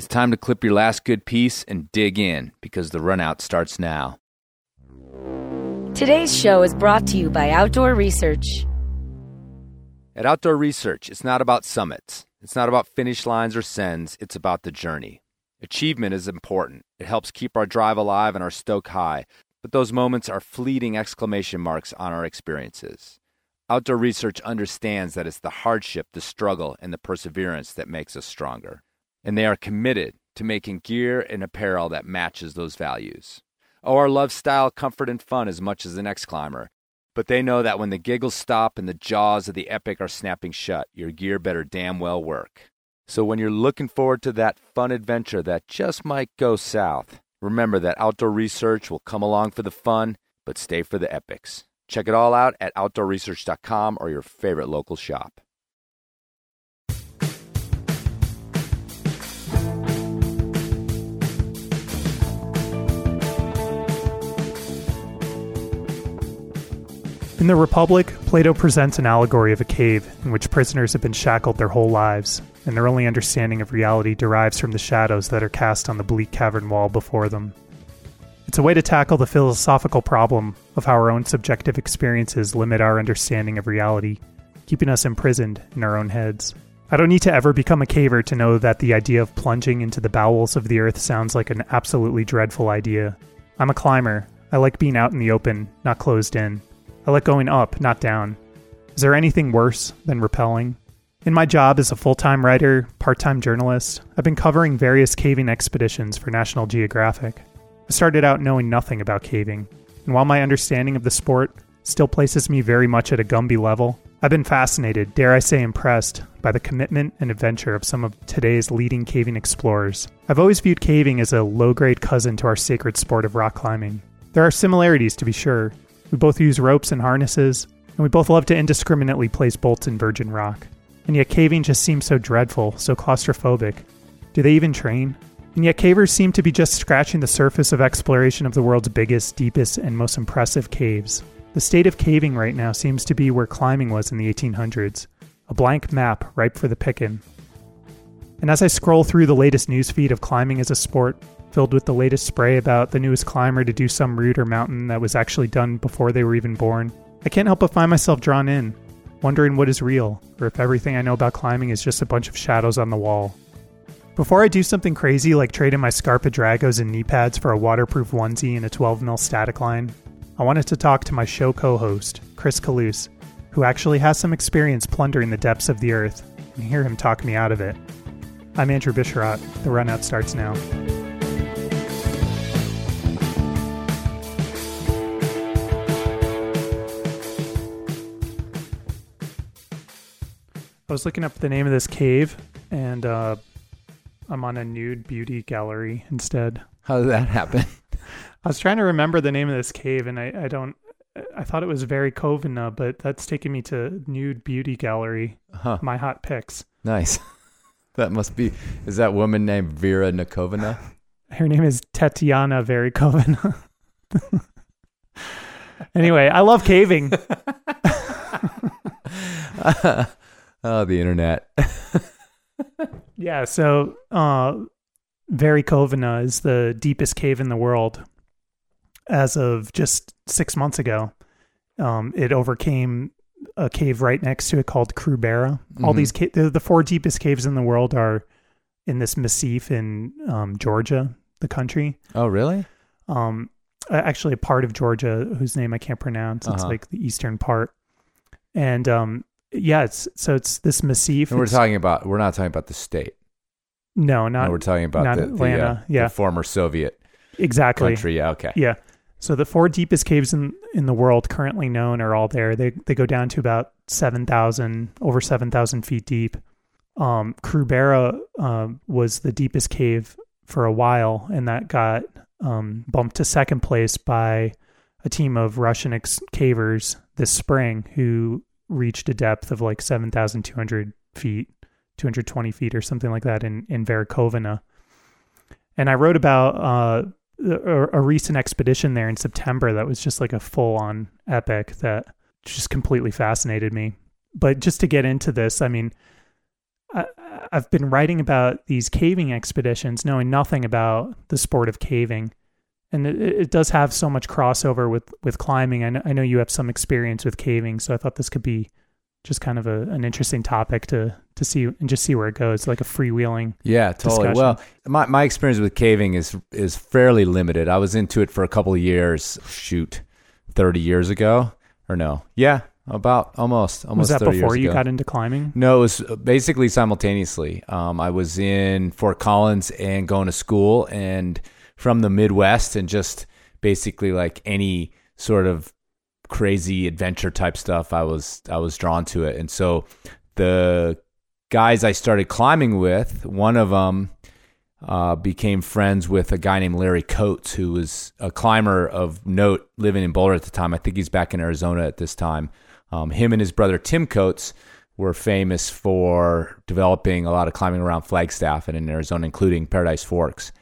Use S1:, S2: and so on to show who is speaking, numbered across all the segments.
S1: It's time to clip your last good piece and dig in because the run out starts now.
S2: Today's show is brought to you by Outdoor Research.
S1: At Outdoor Research, it's not about summits, it's not about finish lines or sends, it's about the journey. Achievement is important. It helps keep our drive alive and our stoke high, but those moments are fleeting exclamation marks on our experiences. Outdoor Research understands that it's the hardship, the struggle, and the perseverance that makes us stronger. And they are committed to making gear and apparel that matches those values. Oh, OR loves style, comfort, and fun as much as the next climber. But they know that when the giggles stop and the jaws of the epic are snapping shut, your gear better damn well work. So when you're looking forward to that fun adventure that just might go south, remember that Outdoor Research will come along for the fun, but stay for the epics. Check it all out at outdoorresearch.com or your favorite local shop.
S3: In The Republic, Plato presents an allegory of a cave in which prisoners have been shackled their whole lives, and their only understanding of reality derives from the shadows that are cast on the bleak cavern wall before them. It's a way to tackle the philosophical problem of how our own subjective experiences limit our understanding of reality, keeping us imprisoned in our own heads. I don't need to ever become a caver to know that the idea of plunging into the bowels of the earth sounds like an absolutely dreadful idea. I'm a climber. I like being out in the open, not closed in. I like going up, not down. Is there anything worse than rappelling? In my job as a full time writer, part time journalist, I've been covering various caving expeditions for National Geographic. I started out knowing nothing about caving, and while my understanding of the sport still places me very much at a Gumby level, I've been fascinated, dare I say impressed, by the commitment and adventure of some of today's leading caving explorers. I've always viewed caving as a low grade cousin to our sacred sport of rock climbing. There are similarities, to be sure, we both use ropes and harnesses, and we both love to indiscriminately place bolts in virgin rock. And yet caving just seems so dreadful, so claustrophobic. Do they even train? And yet cavers seem to be just scratching the surface of exploration of the world's biggest, deepest, and most impressive caves. The state of caving right now seems to be where climbing was in the 1800s a blank map ripe for the picking. And as I scroll through the latest newsfeed of climbing as a sport, filled with the latest spray about the newest climber to do some route or mountain that was actually done before they were even born. I can't help but find myself drawn in, wondering what is real, or if everything I know about climbing is just a bunch of shadows on the wall. Before I do something crazy like trade in my Scarpa Dragos and knee pads for a waterproof onesie and a 12 mil static line, I wanted to talk to my show co host, Chris Kalous, who actually has some experience plundering the depths of the earth, and hear him talk me out of it. I'm Andrew Bisharat. The runout starts now. I was looking up the name of this cave, and uh, I'm on a nude beauty gallery instead.
S1: How did that happen?
S3: I was trying to remember the name of this cave, and I, I don't. I thought it was very Kovina, but that's taking me to nude beauty gallery.
S1: Huh.
S3: My hot pics.
S1: Nice. That must be. Is that woman named Vera Nakovina?
S3: Her name is Tetiana Verikovina. anyway, I love caving.
S1: Oh, the internet.
S3: yeah, so uh, Verikovina is the deepest cave in the world. As of just six months ago, um, it overcame a cave right next to it called Krubera. All
S1: Mhm.
S3: these ca- the, the four deepest caves in the world are in this massif in um, Georgia, the country.
S1: Oh, really?
S3: um actually a part of Georgia whose name I can't pronounce. It's
S1: Uh-huh.
S3: like the eastern part. And um yeah, it's so it's this massif.
S1: And we're
S3: It's-
S1: talking about. We're not talking about the state.
S3: no, not
S1: no, we're talking about the, the,
S3: Atlanta,
S1: uh,
S3: yeah.
S1: the former Soviet
S3: exactly.
S1: country. Yeah. Okay.
S3: Yeah. So the four deepest caves in in the world currently known are all there. They they go down to about 7,000 over 7,000 feet deep. Um Krubera um was the deepest cave for a while and that got um bumped to second place by a team of Russian ex- cavers this spring who reached a depth of like 7,200 feet, 220 feet or something like that in, in Verikovina. And I wrote about uh, a, a recent expedition there in September that was just like a full on epic that just completely fascinated me. But just to get into this, I mean, I, I've been writing about these caving expeditions, knowing nothing about the sport of caving, and it, it does have so much crossover with with climbing. I know, I know you have some experience with caving, so I thought this could be just kind of a, an interesting topic to to see and just see where it goes, like a freewheeling.
S1: Yeah, totally.
S3: discussion.
S1: Well, my my experience with caving is is fairly limited. I was into it for a couple of years. Shoot, thirty years ago or no? Yeah, about almost almost.
S3: Was that
S1: 30
S3: before you
S1: ago.
S3: got into climbing?
S1: No, it was basically simultaneously. Um, I was in Fort Collins and going to school, and from the Midwest, and just basically like any sort of crazy adventure type stuff, I was I was drawn to it. And so the guys I started climbing with, one of them uh, became friends with a guy named Larry Coates, who was a climber of note living in Boulder at the time. I think he's back in Arizona at this time. Um, him and his brother Tim Coates were famous for developing a lot of climbing around Flagstaff and in Arizona, including Paradise Forks.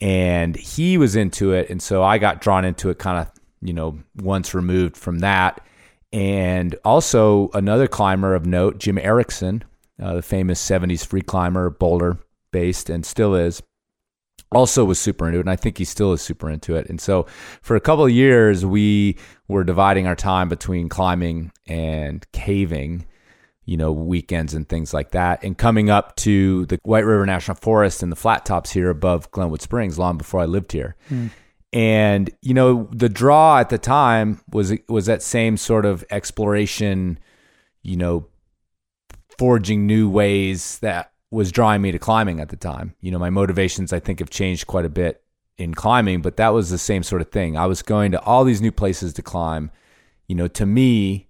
S1: And he was into it, and so I got drawn into it, kind of, you know, once removed from that. And also another climber of note, Jim Erickson, uh, the famous '70s free climber, Boulder based, and still is also was super into it and i think he still is super into it. And so for a couple of years we were dividing our time between climbing and caving you know weekends and things like that and coming up to the white river national forest and the flat tops here above glenwood springs long before i lived here hmm. and you know the draw at the time was was that same sort of exploration you know forging new ways that was drawing me to climbing at the time. You know, my motivations I think have changed quite a bit in climbing, but that was the same sort of thing. I was going to all these new places to climb. You know, to me,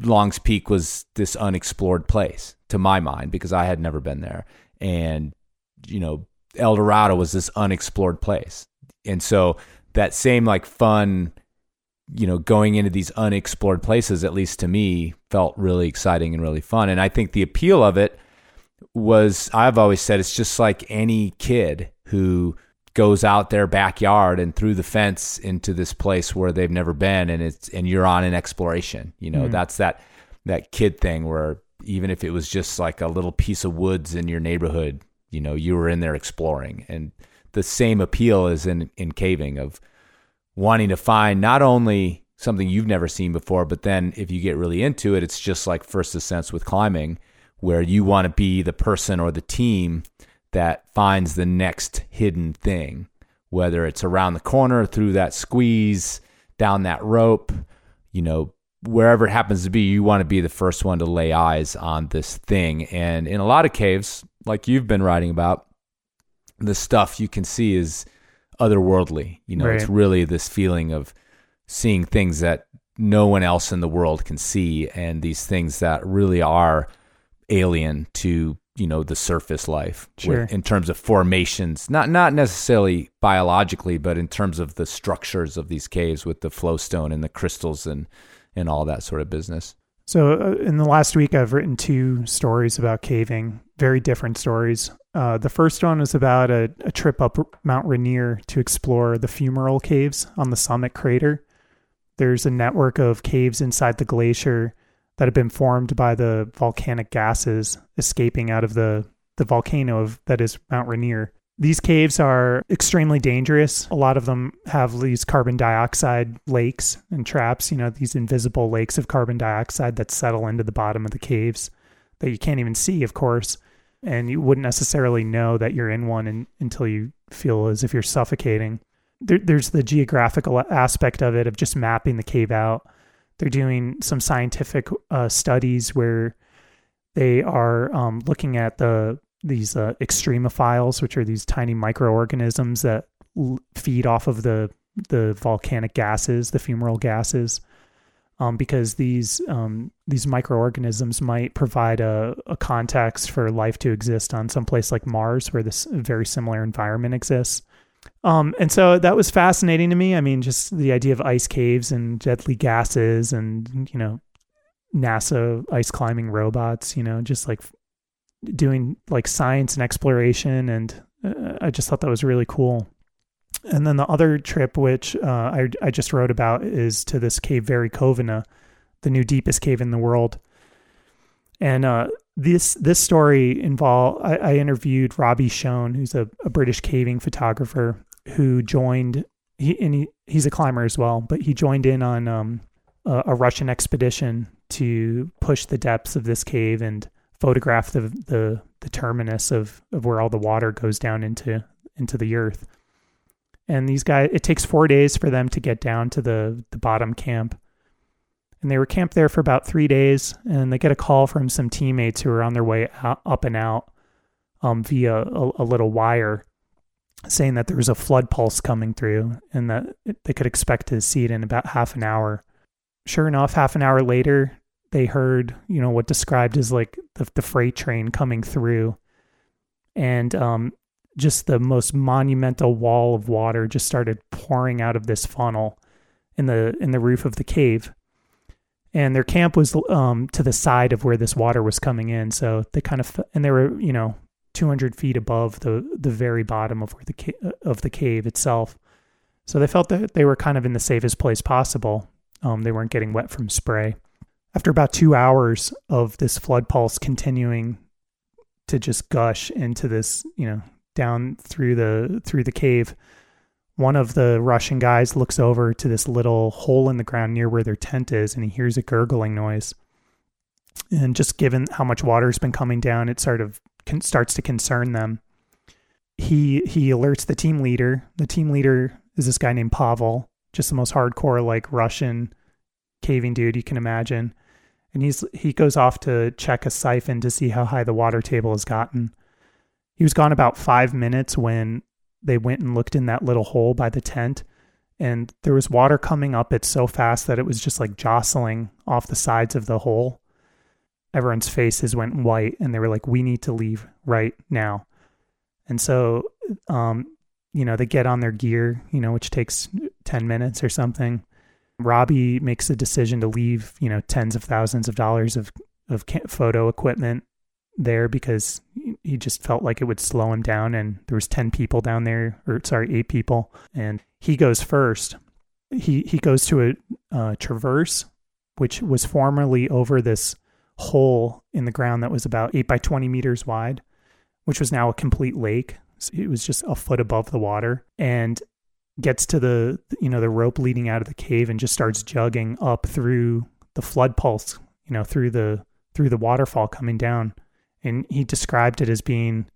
S1: Long's Peak was this unexplored place to my mind because I had never been there. And, you know, Eldorado was this unexplored place. And so that same like fun, you know, going into these unexplored places, at least to me, felt really exciting and really fun. And I think the appeal of it was I've always said it's just like any kid who goes out their backyard and through the fence into this place where they've never been and it's and you're on an exploration. You know, hmm. that's that that kid thing where even if it was just like a little piece of woods in your neighborhood, you know, you were in there exploring. And the same appeal is in in caving of wanting to find not only something you've never seen before, but then if you get really into it, it's just like first ascents with climbing, where you want to be the person or the team that finds the next hidden thing, whether it's around the corner, through that squeeze, down that rope, you know, wherever it happens to be, you want to be the first one to lay eyes on this thing. And in a lot of caves, like you've been writing about, the stuff you can see is otherworldly. You know, it's really this feeling of seeing things that no one else in the world can see and these things that really are alien to you know the surface life
S3: Sure.
S1: with- in terms of formations not not necessarily biologically but in terms of the structures of these caves with the flowstone and the crystals and and all that sort of business
S3: So, uh, in the last week, I've written two stories about caving, very different stories. Uh, the first one is about a, a trip up Mount Rainier to explore the fumarole caves on the summit crater. There's a network of caves inside the glacier that have been formed by the volcanic gases escaping out of the, the volcano of, that is Mount Rainier. These caves are extremely dangerous. A lot of them have these carbon dioxide lakes and traps, you know, these invisible lakes of carbon dioxide that settle into the bottom of the caves that you can't even see, of course. And you wouldn't necessarily know that you're in one in, until you feel as if you're suffocating. There, there's the geographical aspect of it, of just mapping the cave out. They're doing some scientific uh, studies where they are um, looking at the these uh, extremophiles, which are these tiny microorganisms that l- feed off of the the volcanic gases, the fumarole gases, um, because these um, these microorganisms might provide a, a context for life to exist on some place like Mars, where this very similar environment exists. Um, and so that was fascinating to me. I mean, just the idea of ice caves and deadly gases, and you know, NASA ice climbing robots. You know, just like doing like science and exploration and uh, i just thought that was really cool and then the other trip which uh, I, I just wrote about is to this cave Verikovina, the new deepest cave in the world and uh, this this story involved. I, I interviewed Robbie Shone, who's a, a British caving photographer who joined. He and he, he's a climber as well, but he joined in on um, a, a Russian expedition to push the depths of this cave and photograph the the, the terminus of, of where all the water goes down into into the earth. And these guys, it takes four days for them to get down to the the bottom camp. And they were camped there for about three days, and they get a call from some teammates who are on their way up and out um, via a, a little wire, saying that there was a flood pulse coming through, and that they could expect to see it in about half an hour. Sure enough, half an hour later, they heard, you know, what described as like the, the freight train coming through. And um, just the most monumental wall of water just started pouring out of this funnel in the in the roof of the cave and their camp was um, to the side of where this water was coming in. So they kind of and they were you know 200 feet above the the very bottom of where the ca- of the cave itself. So they felt that they were kind of in the safest place possible. Um, they weren't getting wet from spray. After about two hours of this flood pulse continuing to just gush into this you know down through the through the cave one of the russian guys looks over to this little hole in the ground near where their tent is and he hears a gurgling noise. And just given how much water's been coming down it sort of con- starts to concern them. He he alerts the team leader. The team leader is this guy named pavel just the most hardcore like russian caving dude you can imagine. And he's he goes off to check a siphon to see how high the water table has gotten. He was gone about five minutes when they went and looked in that little hole by the tent. And there was water coming up it so fast that it was just like jostling off the sides of the hole. Everyone's faces went white and they were like, we need to leave right now. And so, um, you know, they get on their gear, you know, which takes 10 minutes or something. Robbie makes a decision to leave, you know, tens of thousands of dollars of, of photo equipment there because he just felt like it would slow him down and there was 10 people down there or sorry 8 people. And he goes first. He he goes to a traverse which was formerly over this hole in the ground that was about 8 by 20 meters wide which was now a complete lake. So it was just a foot above the water and gets to the you know the rope leading out of the cave and just starts jugging up through the flood pulse you know through the through the waterfall coming down and he described it as being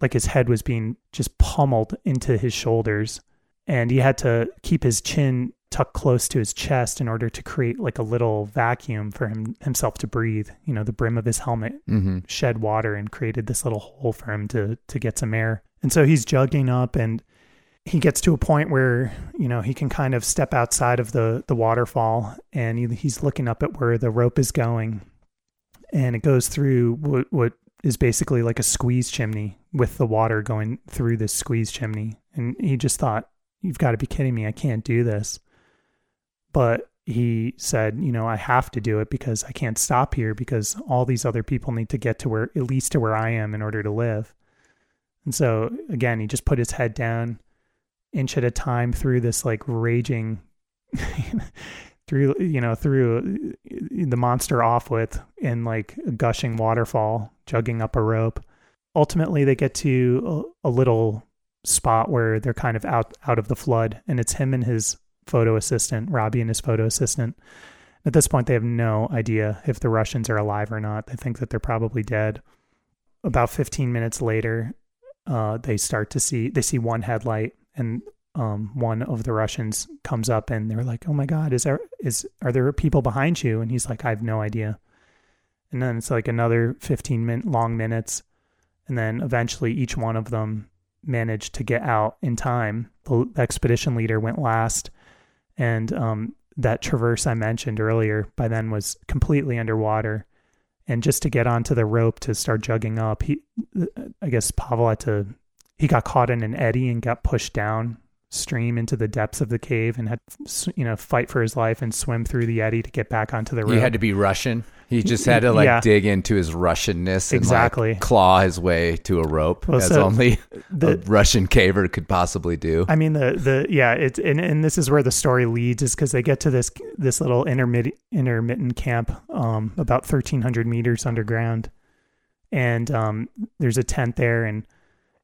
S3: like his head was being just pummeled into his shoulders. And he had to keep his chin tucked close to his chest in order to create like a little vacuum for him himself to breathe you know the brim of his helmet mm-hmm. shed water and created this little hole for him to to get some air. And so he's jugging up and he gets to a point where you know he can kind of step outside of the the waterfall and he, he's looking up at where the rope is going. And it goes through what, what is basically like a squeeze chimney with the water going through this squeeze chimney. And he just thought, You've got to be kidding me. I can't do this. But he said, You know, I have to do it because I can't stop here because all these other people need to get to where, at least to where I am in order to live. And so, again, he just put his head down, inch at a time through this like raging through you know through the monster off with in like a gushing waterfall jugging up a rope. Ultimately they get to a, a, little spot where they're kind of out out of the flood and it's him and his photo assistant robbie and his photo assistant. At this point they have no idea if the russians are alive or not. They think that they're probably dead. About 15 minutes later uh, they start to see they see one headlight and um, one of the Russians comes up and they're like, "Oh my God, is there is are there people behind you?" And he's like, "I have no idea." And then it's like another fifteen minute long minutes, and then eventually each one of them managed to get out in time. The expedition leader went last, and um, that traverse I mentioned earlier by then was completely underwater. And just to get onto the rope to start jugging up, he, I guess Pavel had to, he got caught in an eddy and got pushed down stream into the depths of the cave and had you know fight for his life and swim through the eddy to get back onto the road.
S1: He had to be Russian. He just had to like yeah. dig into his Russianness and
S3: exactly
S1: like, claw his way to a rope well, as so only the, a Russian caver could possibly do.
S3: I mean the the yeah it's and, and this is where the story leads is because they get to this this little intermittent intermittent camp um about thirteen hundred meters underground and um, there's a tent there, and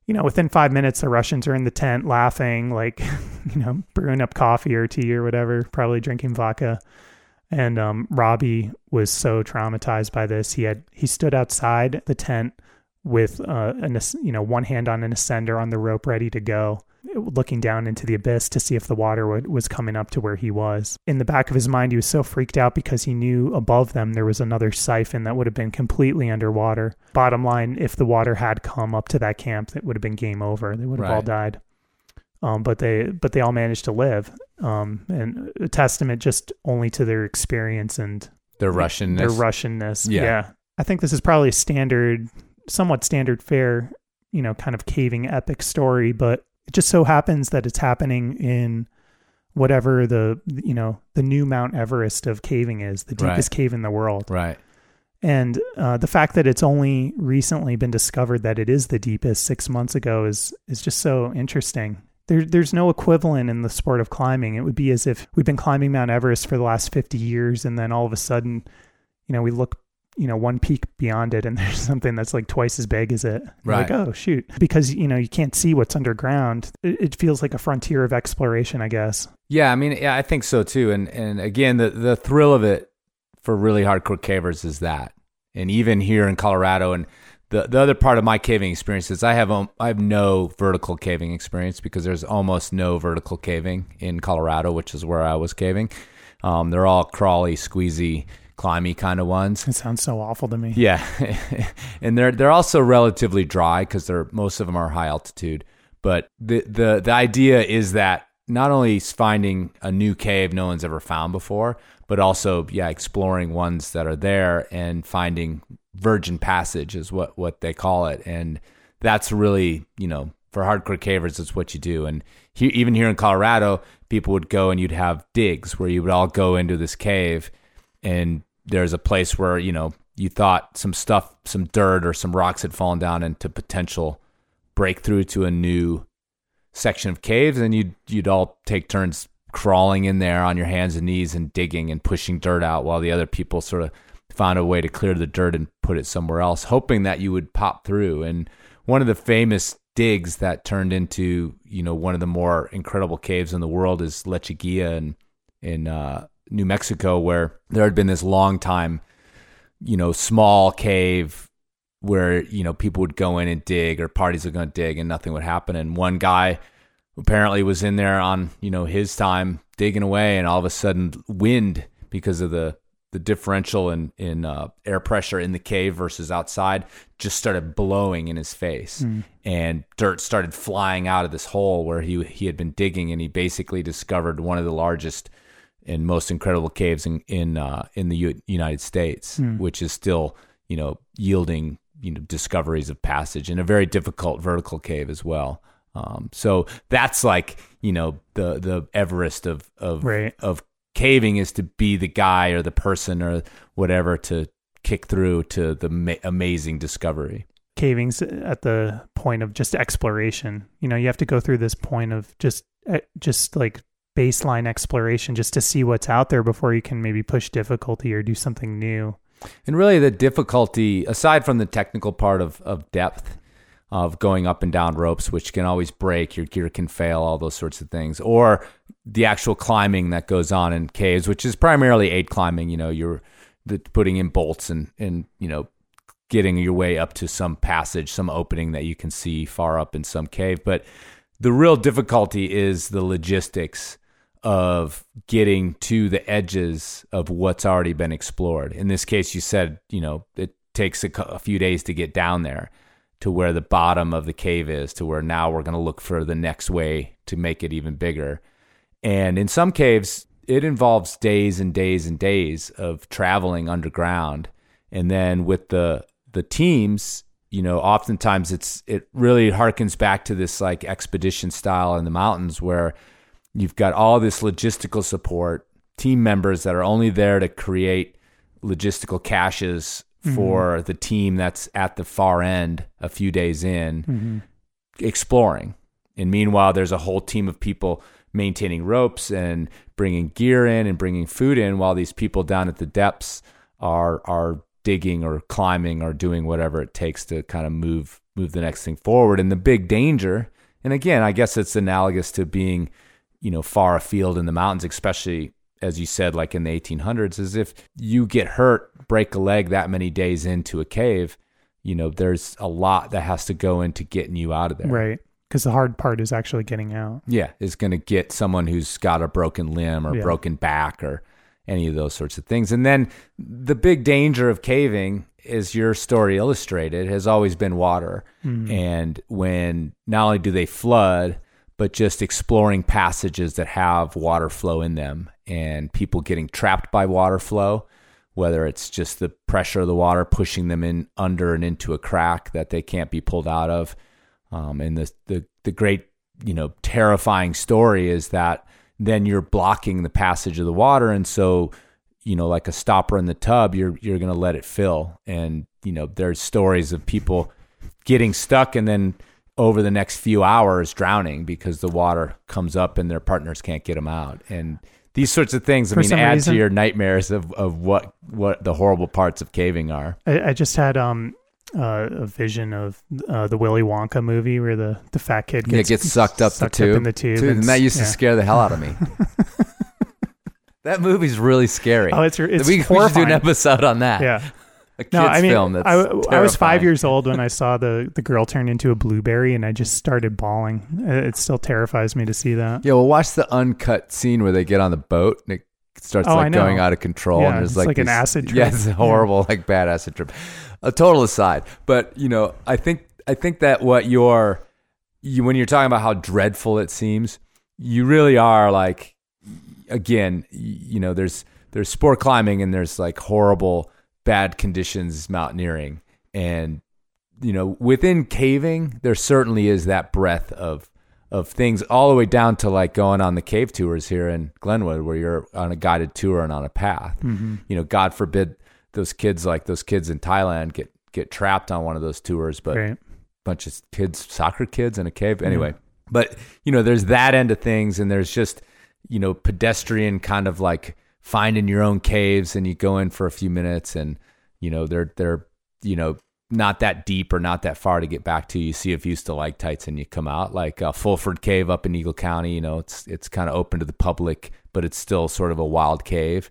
S3: you know, within five minutes, the Russians are in the tent laughing, like, you know, brewing up coffee or tea or whatever, probably drinking vodka. And um, Robbie was so traumatized by this. He had he stood outside the tent with uh, an you know one hand on an ascender on the rope, ready to go, looking down into the abyss to see if the water would, was coming up to where he was. In the back of his mind, he was so freaked out because he knew above them there was another siphon that would have been completely underwater. Bottom line, if the water had come up to that camp, it would have been game over. They would have
S1: Right.
S3: all died. Um, but they but they all managed to live. Um, and a testament just only to their experience and
S1: The Russian.
S3: their Russianness.
S1: Yeah.
S3: Yeah. I think this is probably a standard, somewhat standard fare, you know, kind of caving epic story, but it just so happens that it's happening in whatever the, you know, the new Mount Everest of caving is, the
S1: Right.
S3: deepest cave in the world.
S1: Right.
S3: And uh, the fact that it's only recently been discovered that it is the deepest six months ago is is just so interesting. There, there's no equivalent in the sport of climbing. It would be as if we've been climbing Mount Everest for the last 50 years, and then all of a sudden, you know, we look, you know, one peak beyond it, and there's something that's like twice as big as it. You're Like, oh shoot, because you know you can't see what's underground. It, it feels like a frontier of exploration, I guess.
S1: Yeah, I mean, yeah, I think so too. And and again, the the thrill of it for really hardcore cavers is that. And even here in Colorado, and the the other part of my caving experience is I have um, I have no vertical caving experience because there's almost no vertical caving in Colorado, which is where I was caving. Um, they're all crawly, squeezy, climby kind of ones.
S3: It sounds so awful to me.
S1: Yeah, and they're they're also relatively dry because they're most of them are high altitude. But the the the idea is that not only is finding a new cave no one's ever found before, but also yeah exploring ones that are there and finding virgin passage is what what they call it, and that's really you know for hardcore cavers it's what you do. And he, even here in Colorado, people would go and you'd have digs where you would all go into this cave and there's a place where you know you thought some stuff some dirt or some rocks had fallen down into potential breakthrough to a new section of caves and you'd you'd all take turns crawling in there on your hands and knees and digging and pushing dirt out while the other people sort of found a way to clear the dirt and put it somewhere else hoping that you would pop through. And one of the famous digs that turned into you know one of the more incredible caves in the world is Lechuguilla in in uh, New Mexico where there had been this long time you know small cave where you know people would go in and dig or parties would go dig and nothing would happen. And one guy apparently was in there on you know his time digging away and all of a sudden wind because of the the differential in in uh, air pressure in the cave versus outside just started blowing in his face. And dirt started flying out of this hole where he he had been digging and he basically discovered one of the largest and most incredible caves in in uh, in the U- United States which is still you know yielding you know discoveries of passage in a very difficult vertical cave as well um, so that's like you know the the Everest of of
S3: Right.
S1: of caving is to be the guy or the person or whatever to kick through to the ma- amazing discovery.
S3: cavings at the point of just exploration. You know, you have to go through this point of just eh, just like baseline exploration just to see what's out there before you can maybe push difficulty or do something new.
S1: And really, the difficulty, aside from the technical part of, of depth, of going up and down ropes, which can always break, your gear can fail, all those sorts of things, or the actual climbing that goes on in caves, which is primarily aid climbing. You know, you're putting in bolts and, and, you know, getting your way up to some passage, some opening that you can see far up in some cave. But the real difficulty is the logistics of getting to the edges of what's already been explored. In this case, you said, you know, it takes a, a few days to get down there to where the bottom of the cave is, to where now we're going to look for the next way to make it even bigger. And in some caves, it involves days and days and days of traveling underground. And then with the the teams, you know, oftentimes it's it really harkens back to this like expedition style in the mountains where you've got all this logistical support, team members that are only there to create logistical caches mm-hmm. for the team that's at the far end a few days in mm-hmm. exploring. And meanwhile, there's a whole team of people maintaining ropes and bringing gear in and bringing food in while these people down at the depths are are digging or climbing or doing whatever it takes to kind of move move the next thing forward. And the big danger, and again, I guess it's analogous to being, you know, far afield in the mountains, especially as you said, like in the 1800s, is if you get hurt, break a leg that many days into a cave, you know, there's a lot that has to go into getting you out of there.
S3: Right. Because the hard part is actually getting out.
S1: Yeah, is going to get someone who's got a broken limb or
S3: Yeah.
S1: broken back or any of those sorts of things. And then the big danger of caving, as your story illustrated, has always been water. Mm-hmm. And when not only do they flood, but just exploring passages that have water flow in them and people getting trapped by water flow, whether it's just the pressure of the water pushing them in under and into a crack that they can't be pulled out of. Um, and the, the the great you know terrifying story is that then you're blocking the passage of the water, and so you know like a stopper in the tub, you're you're going to let it fill. And you know there's stories of people getting stuck and then over the next few hours drowning because the water comes up and their partners can't get them out. And these sorts of things, I
S3: For
S1: mean, add
S3: reason-
S1: to your nightmares of, of what, what the horrible parts of caving are.
S3: I, I just had um uh, a vision of uh, the Willy Wonka movie where the, the fat kid gets,
S1: it gets sucked up
S3: sucked
S1: the tube.
S3: in the tube.
S1: Dude, and that used to scare the hell out of me. that movie's really scary.
S3: Oh, it's it's
S1: we, we should do an episode on that.
S3: Yeah.
S1: A kids
S3: No, I mean,
S1: film that's
S3: I, I was five years old when I saw the, the girl turn into a blueberry, and I just started bawling. It still terrifies me to see that.
S1: Yeah, well, watch the uncut scene where they get on the boat and it starts
S3: Oh,
S1: like going out of control.
S3: Yeah,
S1: and there's
S3: it's
S1: like,
S3: like an
S1: these-
S3: acid
S1: Yeah, it's a horrible, like bad acid trip. A total aside, but you know, I think I think that what you're you when you're talking about how dreadful it seems, you really are like again, you know, there's there's sport climbing and there's like horrible bad conditions mountaineering and you know within caving there certainly is that breadth of of things all the way down to like going on the cave tours here in Glenwood where you're on a guided tour and on a path mm-hmm. you know god forbid those kids like those kids in Thailand get get trapped on one of those tours but
S3: Right.
S1: bunch of kids, soccer kids in a cave. Anyway, but you know, there's that end of things, and there's just you know, pedestrian kind of like finding your own caves, and you go in for a few minutes, and you know, they're they're you know not that deep or not that far to get back to. You see a few stalactites, and you come out like uh, Fulford Cave up in Eagle County. You know, it's it's kind of open to the public, but it's still sort of a wild cave.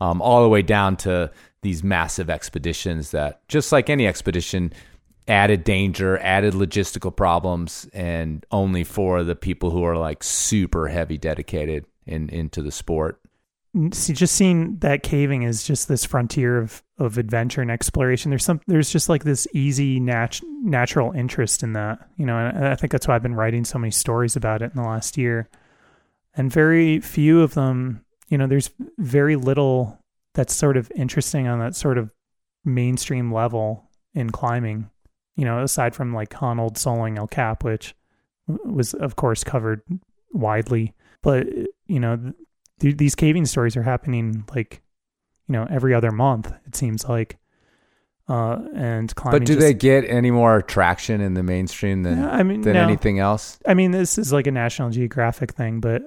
S1: Um, all the way down to these massive expeditions that, just like any expedition, added danger, added logistical problems, and only for the people who are like super heavy dedicated in into the sport.
S3: See just seeing that caving is just this frontier of of adventure and exploration. There's some there's just like this easy nat- natural interest in that you know and i think that's why i've been writing so many stories about it in the last year. And very few of them you know there's very little that's sort of interesting on that sort of mainstream level in climbing you know aside from like Honnold Soloing El Cap which was of course covered widely. But you know th- these caving stories are happening like you know every other month it seems like uh and climbing
S1: But do
S3: just-
S1: they get any more traction in the mainstream than
S3: I mean
S1: than
S3: no.
S1: anything else?
S3: I mean this is like a National Geographic thing but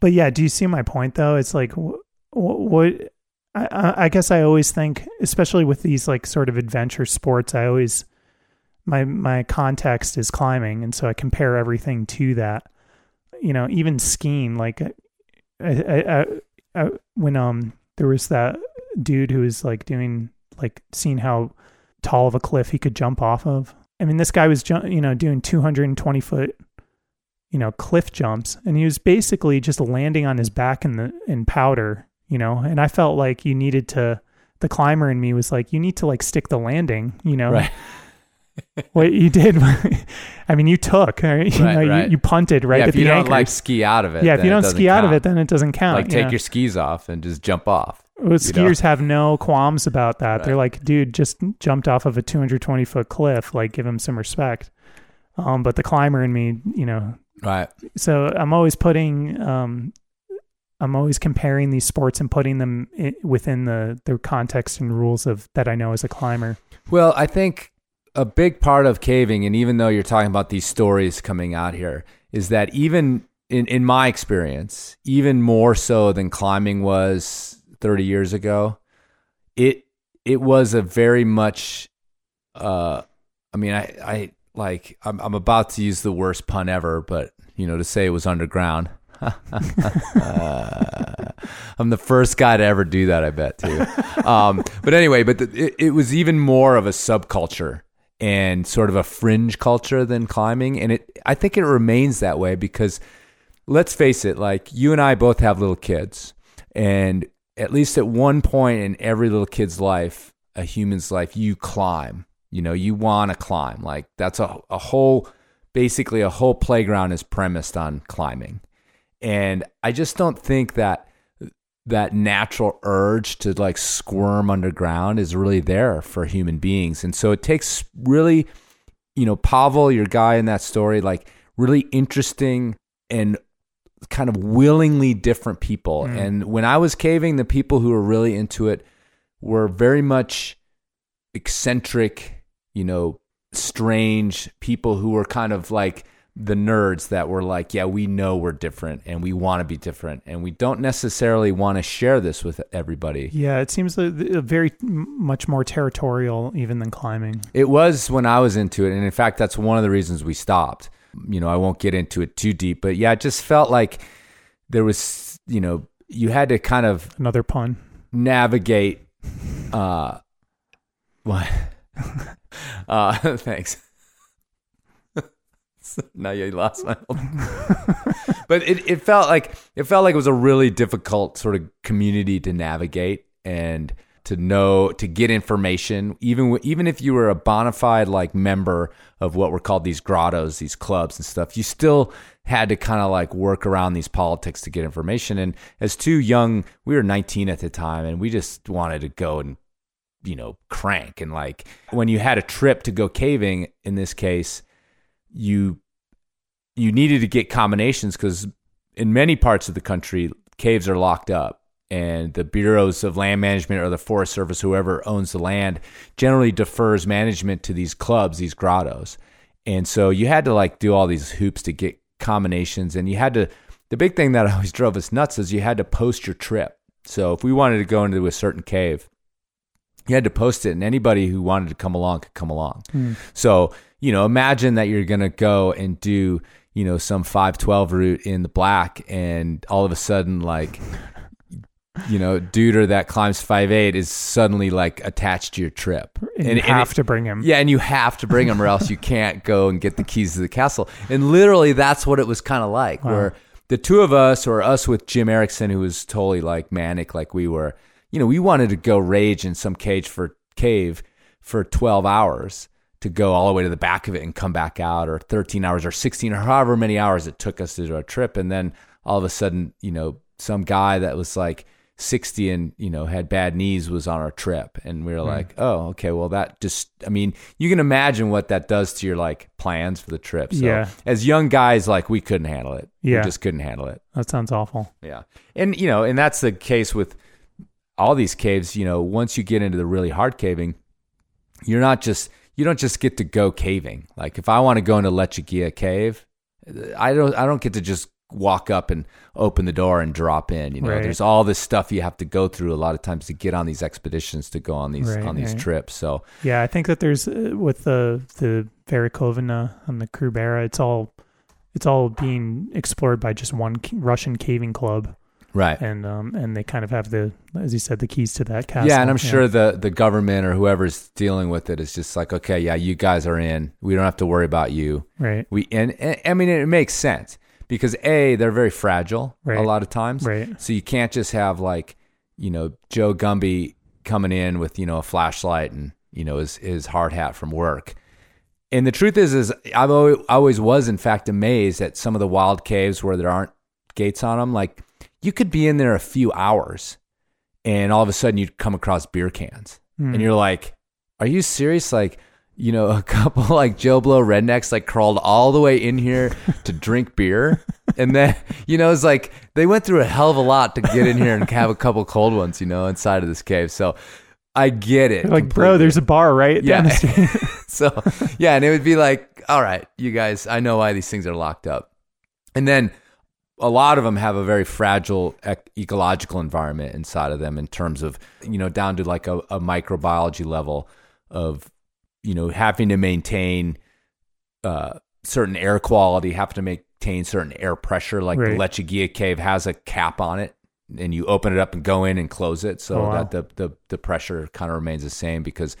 S3: but yeah do you see my point though it's like wh- wh- what I- I, I guess I always think especially with these like sort of adventure sports I always my my context is climbing and so I compare everything to that you know even skiing like I, I, I, when um there was that dude who was like doing like seeing how tall of a cliff he could jump off of. I mean this guy was you know doing 220 foot you know cliff jumps and he was basically just landing on his back in the in powder you know? And I felt like you needed to the climber in me was like you need to like stick the landing you know?
S1: Right.
S3: what you did I mean you took right? you
S1: Right,
S3: know
S1: right.
S3: You, you punted right
S1: yeah,
S3: at
S1: if you don't like ski out of it,
S3: yeah if
S1: then
S3: you
S1: it
S3: don't
S1: doesn't
S3: ski out of
S1: count.
S3: it then it doesn't count
S1: like take
S3: know?
S1: your skis off and just jump off.
S3: Well,
S1: you know?
S3: skiers have no qualms about that. They're like, dude, just jumped off of a 220 foot cliff. Like, give him some respect. Um, but the climber in me, you know,
S1: Right.
S3: so I'm always putting, um, I'm always comparing these sports and putting them i within the the context and rules of that I know as a climber.
S1: Well, I think a big part of caving, and even though you're talking about these stories coming out here, is that even in, in my experience, even more so than climbing was 30 years ago, it it was a very much uh I mean I I like I'm I'm about to use the worst pun ever, but you know, to say it was underground. Uh, I'm the first guy to ever do that, I bet too. Um, but anyway, but the, it, it was even more of a subculture and sort of a fringe culture than climbing, and it I think it remains that way because let's face it, like you and I both have little kids, and at least at one point in every little kid's life, a human's life, you climb. You know, you want to climb. Like that's a, a whole, basically, a whole playground is premised on climbing. And I just don't think that that natural urge to like squirm underground is really there for human beings. And so it takes really, you know, Pavel, your guy in that story, like really interesting and kind of willingly different people.
S3: Mm.
S1: And when I was caving, the people who were really into it were very much eccentric, you know, strange people who were kind of like the nerds that were like, yeah, we know we're different and we want to be different and we don't necessarily want to share this with everybody.
S3: Yeah, it seems a, a very much more territorial even than climbing.
S1: It was when I was into it. And in fact, that's one of the reasons we stopped. You know, I won't get into it too deep, but yeah, it just felt like there was, you know, you had to kind of
S3: Another pun.
S1: navigate uh what uh thanks now you lost my but it, it felt like it felt like it was a really difficult sort of community to navigate and to know to get information even even if you were a bona fide like member of what were called these grottos these clubs and stuff you still had to kind of like work around these politics to get information. And as two young we were 19 at the time and we just wanted to go and you know crank. And like when you had a trip to go caving in this case you you needed to get combinations because in many parts of the country caves are locked up and the bureaus of land management or the forest service whoever owns the land generally defers management to these clubs these grottos. And so you had to like do all these hoops to get combinations and you had to the big thing that always drove us nuts is you had to post your trip. So if we wanted to go into a certain cave you had to post it and anybody who wanted to come along could come along. Hmm. So you know imagine that you're going to go and do you know some 512 route in the black and all of a sudden like you know duder that climbs 5'8 is suddenly like attached to your trip.
S3: And, you have to bring him.
S1: yeah and you have to bring him or else you can't go and get the keys to the castle. And literally that's what it was kind of like where the two of us or us with jim erickson who was totally like manic like we were you know we wanted to go rage in some cage for cave for 12 hours to go all the way to the back of it and come back out or 13 hours or 16 or however many hours it took us to do our trip and then all of a sudden you know some guy that was like 60 and you know had bad knees was on our trip and we were hmm. like oh okay well that just i mean you can imagine what that does to your like plans for the trip so
S3: Yeah.
S1: as young guys like we couldn't handle it
S3: Yeah.
S1: we just couldn't handle it
S3: That sounds awful.
S1: yeah. And you know, and that's the case with all these caves, you know, once you get into the really hard caving, you're not just you don't just get to go caving. Like if I want to go into Lechuguilla cave, I don't I don't get to just walk up and open the door and drop in, you know.
S3: Right.
S1: There's all this stuff you have to go through a lot of times to get on these expeditions to go on these
S3: Right,
S1: on these
S3: right.
S1: trips. So,
S3: Yeah, I think that there's uh, with the the Verikovina and the Krubera, it's all it's all being explored by just one Russian caving club,
S1: right.
S3: and um and they kind of have the as you said the keys to that castle.
S1: Yeah, and I'm sure the the government or whoever's dealing with it is just like, okay, yeah, you guys are in. We don't have to worry about you.
S3: right,
S1: We and, and I mean it makes sense because a they're very fragile a lot of times.
S3: right,
S1: So you can't just have like you know Joe Gumby coming in with you know a flashlight and you know his his hard hat from work. And the truth is, is I've always, always was in fact amazed at some of the wild caves where there aren't gates on them. Like you could be in there a few hours, and all of a sudden you'd come across beer cans, and hmm. you're like, "Are you serious?" Like you know, a couple like Joe Blow rednecks like crawled all the way in here to drink beer. And then, you know, it's like they went through a hell of a lot to get in here and have a couple cold ones, you know, inside of this cave. So I get it.
S3: like bro, there's a bar right
S1: Yeah.
S3: down the street.
S1: so yeah, and it would be like, all right, you guys, I know why these things are locked up. And then a lot of them have a very fragile ec- ecological environment inside of them in terms of you know down to like a, a microbiology level of you know having to maintain uh, certain air quality, have to maintain certain air pressure. Like
S3: Right.
S1: the Lechuguilla cave has a cap on it, and you open it up and go in and close it, so
S3: Oh, wow.
S1: that the, the the pressure kind of remains the same because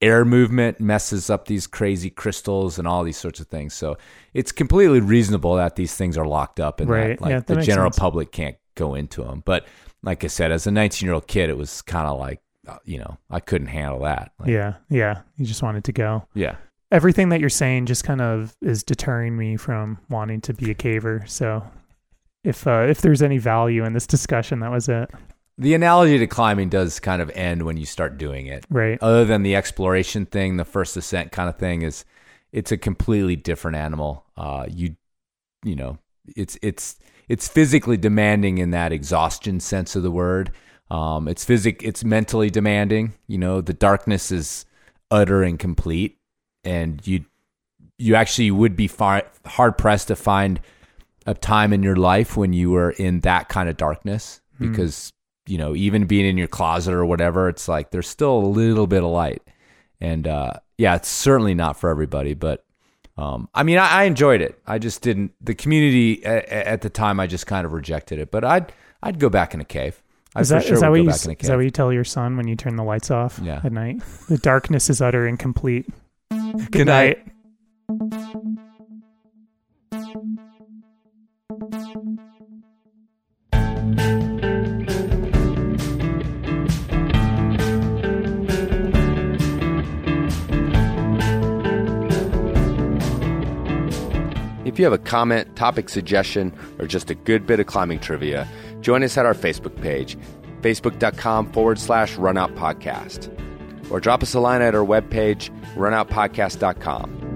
S1: air movement messes up these crazy crystals and all these sorts of things. So it's completely reasonable that these things are locked up and
S3: Right.
S1: that like
S3: Yeah, that
S1: the general
S3: sense.
S1: public can't go into them. But like I said, as a 19 year old kid, it was kind of like uh, you know I couldn't handle that. Like,
S3: Yeah, yeah. You just wanted to go.
S1: yeah.
S3: Everything that you're saying just kind of is deterring me from wanting to be a caver. So, if uh, if there's any value in this discussion, that was it.
S1: The analogy to climbing does kind of end when you start doing it.
S3: Right.
S1: Other than the exploration thing, the first ascent kind of thing is it's a completely different animal. Uh, you you know, it's it's it's physically demanding in that exhaustion sense of the word. Um, it's physic it's mentally demanding. You know, the darkness is utter and complete, and you you actually would be far, hard pressed to find a time in your life when you were in that kind of darkness
S3: Hmm.
S1: because you know even being in your closet or whatever it's like there's still a little bit of light and uh yeah it's certainly not for everybody but um i mean i, I enjoyed it i just didn't the community at, at the time i just kind of rejected it but i'd i'd go back in a cave i
S3: Is that,
S1: sure
S3: is that what you
S1: back in a
S3: is that what you tell your son when you turn the lights off
S1: Yeah.
S3: at night? The darkness is utter and complete.
S1: Good night. If you have a comment, topic suggestion, or just a good bit of climbing trivia, join us at our Facebook page, facebook.com forward slash runout podcast. Or drop us a line at our webpage, runoutpodcast.com.